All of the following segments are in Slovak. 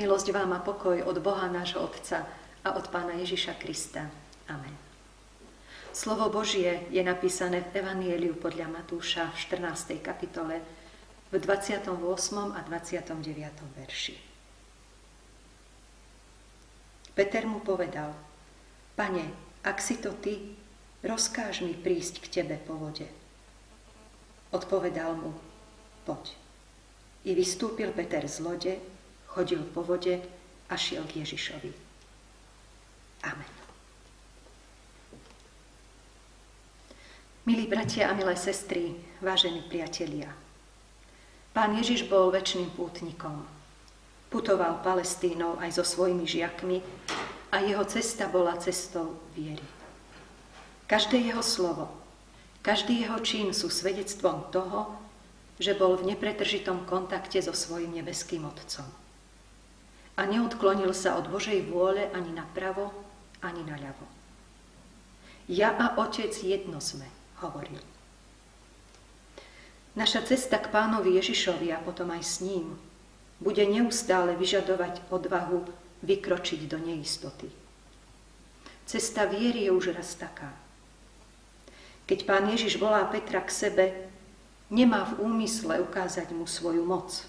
Milosť vám a pokoj od Boha nášho Otca a od Pána Ježiša Krista. Amen. Slovo Božie je napísané v Evanieliu podľa Matúša v 14. kapitole v 28. a 29. verši. Peter mu povedal, Pane, ak si to ty, rozkáž mi prísť k tebe po vode. Odpovedal mu, poď. I vystúpil Peter z lode, chodil po vode a šiel k Ježišovi. Amen. Milí bratia a milé sestry, vážení priatelia, Pán Ježiš bol väčšným pútnikom. Putoval Palestínou aj so svojimi žiakmi a jeho cesta bola cestou viery. Každé jeho slovo, každý jeho čin sú svedectvom toho, že bol v nepretržitom kontakte so svojim nebeským Otcom a neodklonil sa od Božej vôle ani na pravo, ani na ľavo. Ja a Otec jedno sme, hovoril. Naša cesta k pánovi Ježišovi a potom aj s ním bude neustále vyžadovať odvahu vykročiť do neistoty. Cesta viery je už raz taká. Keď pán Ježiš volá Petra k sebe, nemá v úmysle ukázať mu svoju moc,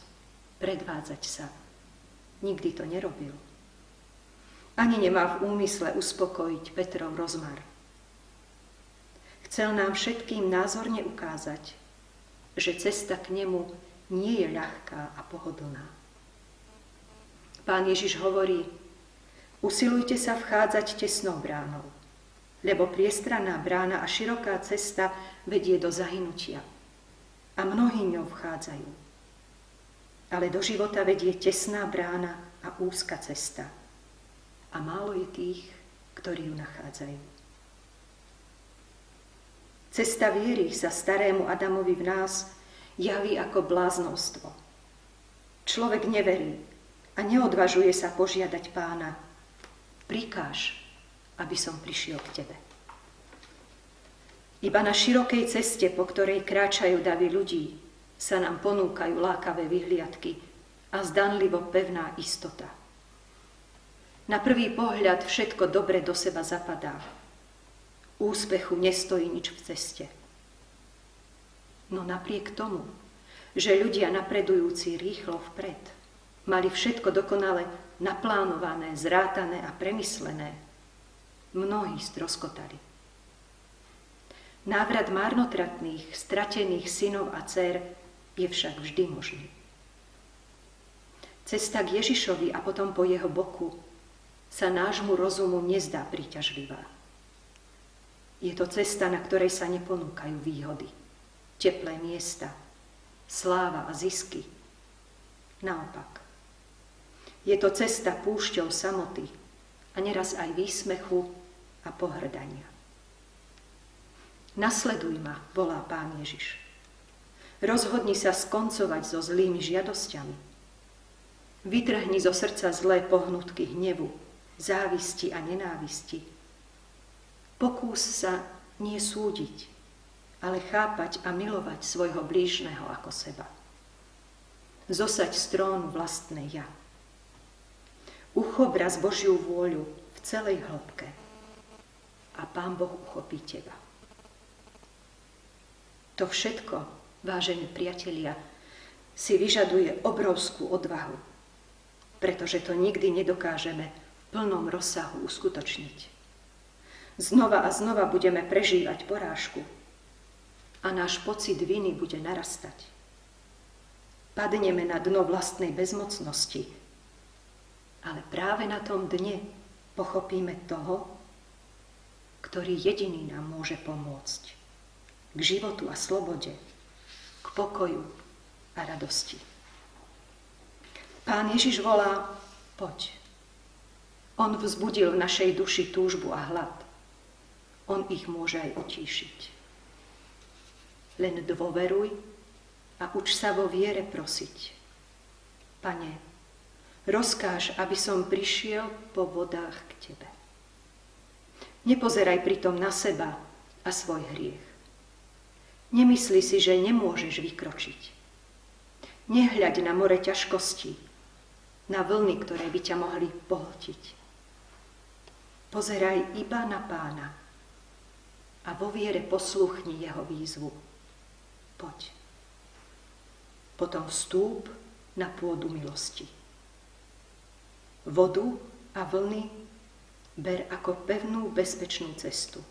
predvádzať sa – Nikdy to nerobil. Ani nemá v úmysle uspokojiť Petrov rozmar. Chcel nám všetkým názorne ukázať, že cesta k nemu nie je ľahká a pohodlná. Pán Ježiš hovorí, usilujte sa vchádzať tesnou bránou, lebo priestranná brána a široká cesta vedie do zahynutia a mnohí ňou vchádzajú ale do života vedie tesná brána a úzka cesta. A málo je tých, ktorí ju nachádzajú. Cesta viery sa starému Adamovi v nás javí ako bláznostvo. Človek neverí a neodvažuje sa požiadať pána. Prikáž, aby som prišiel k tebe. Iba na širokej ceste, po ktorej kráčajú davy ľudí, sa nám ponúkajú lákavé vyhliadky a zdanlivo pevná istota. Na prvý pohľad všetko dobre do seba zapadá. Úspechu nestojí nič v ceste. No napriek tomu, že ľudia napredujúci rýchlo vpred, mali všetko dokonale naplánované, zrátané a premyslené, mnohí stroskotali. Návrat márnotratných, stratených synov a dcer je však vždy možný. Cesta k Ježišovi a potom po jeho boku sa nášmu rozumu nezdá príťažlivá. Je to cesta, na ktorej sa neponúkajú výhody, teplé miesta, sláva a zisky. Naopak, je to cesta púšťou samoty a neraz aj výsmechu a pohrdania. Nasleduj ma, volá pán Ježiš. Rozhodni sa skoncovať so zlými žiadosťami. Vytrhni zo srdca zlé pohnutky hnevu, závisti a nenávisti. Pokús sa nie súdiť, ale chápať a milovať svojho blížneho ako seba. Zosať strón vlastnej ja. Uchobraz Božiu vôľu v celej hĺbke a Pán Boh uchopí teba. To všetko vážení priatelia, si vyžaduje obrovskú odvahu, pretože to nikdy nedokážeme v plnom rozsahu uskutočniť. Znova a znova budeme prežívať porážku a náš pocit viny bude narastať. Padneme na dno vlastnej bezmocnosti, ale práve na tom dne pochopíme toho, ktorý jediný nám môže pomôcť k životu a slobode, pokoju a radosti. Pán Ježiš volá, poď. On vzbudil v našej duši túžbu a hlad. On ich môže aj utíšiť. Len dôveruj a uč sa vo viere prosiť. Pane, rozkáž, aby som prišiel po vodách k Tebe. Nepozeraj pritom na seba a svoj hriech. Nemyslí si, že nemôžeš vykročiť. Nehľaď na more ťažkostí, na vlny, ktoré by ťa mohli pohltiť. Pozeraj iba na pána a vo viere posluchni jeho výzvu. Poď. Potom vstúp na pôdu milosti. Vodu a vlny ber ako pevnú bezpečnú cestu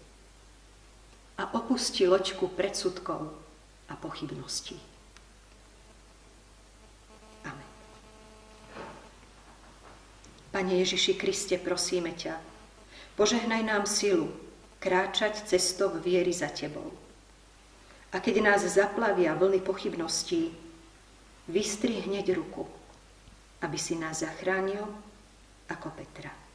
a opusti loďku predsudkov a pochybností. Amen. Pane Ježiši Kriste, prosíme ťa, požehnaj nám silu kráčať cestou viery za Tebou. A keď nás zaplavia vlny pochybností, vystri hneď ruku, aby si nás zachránil ako Petra.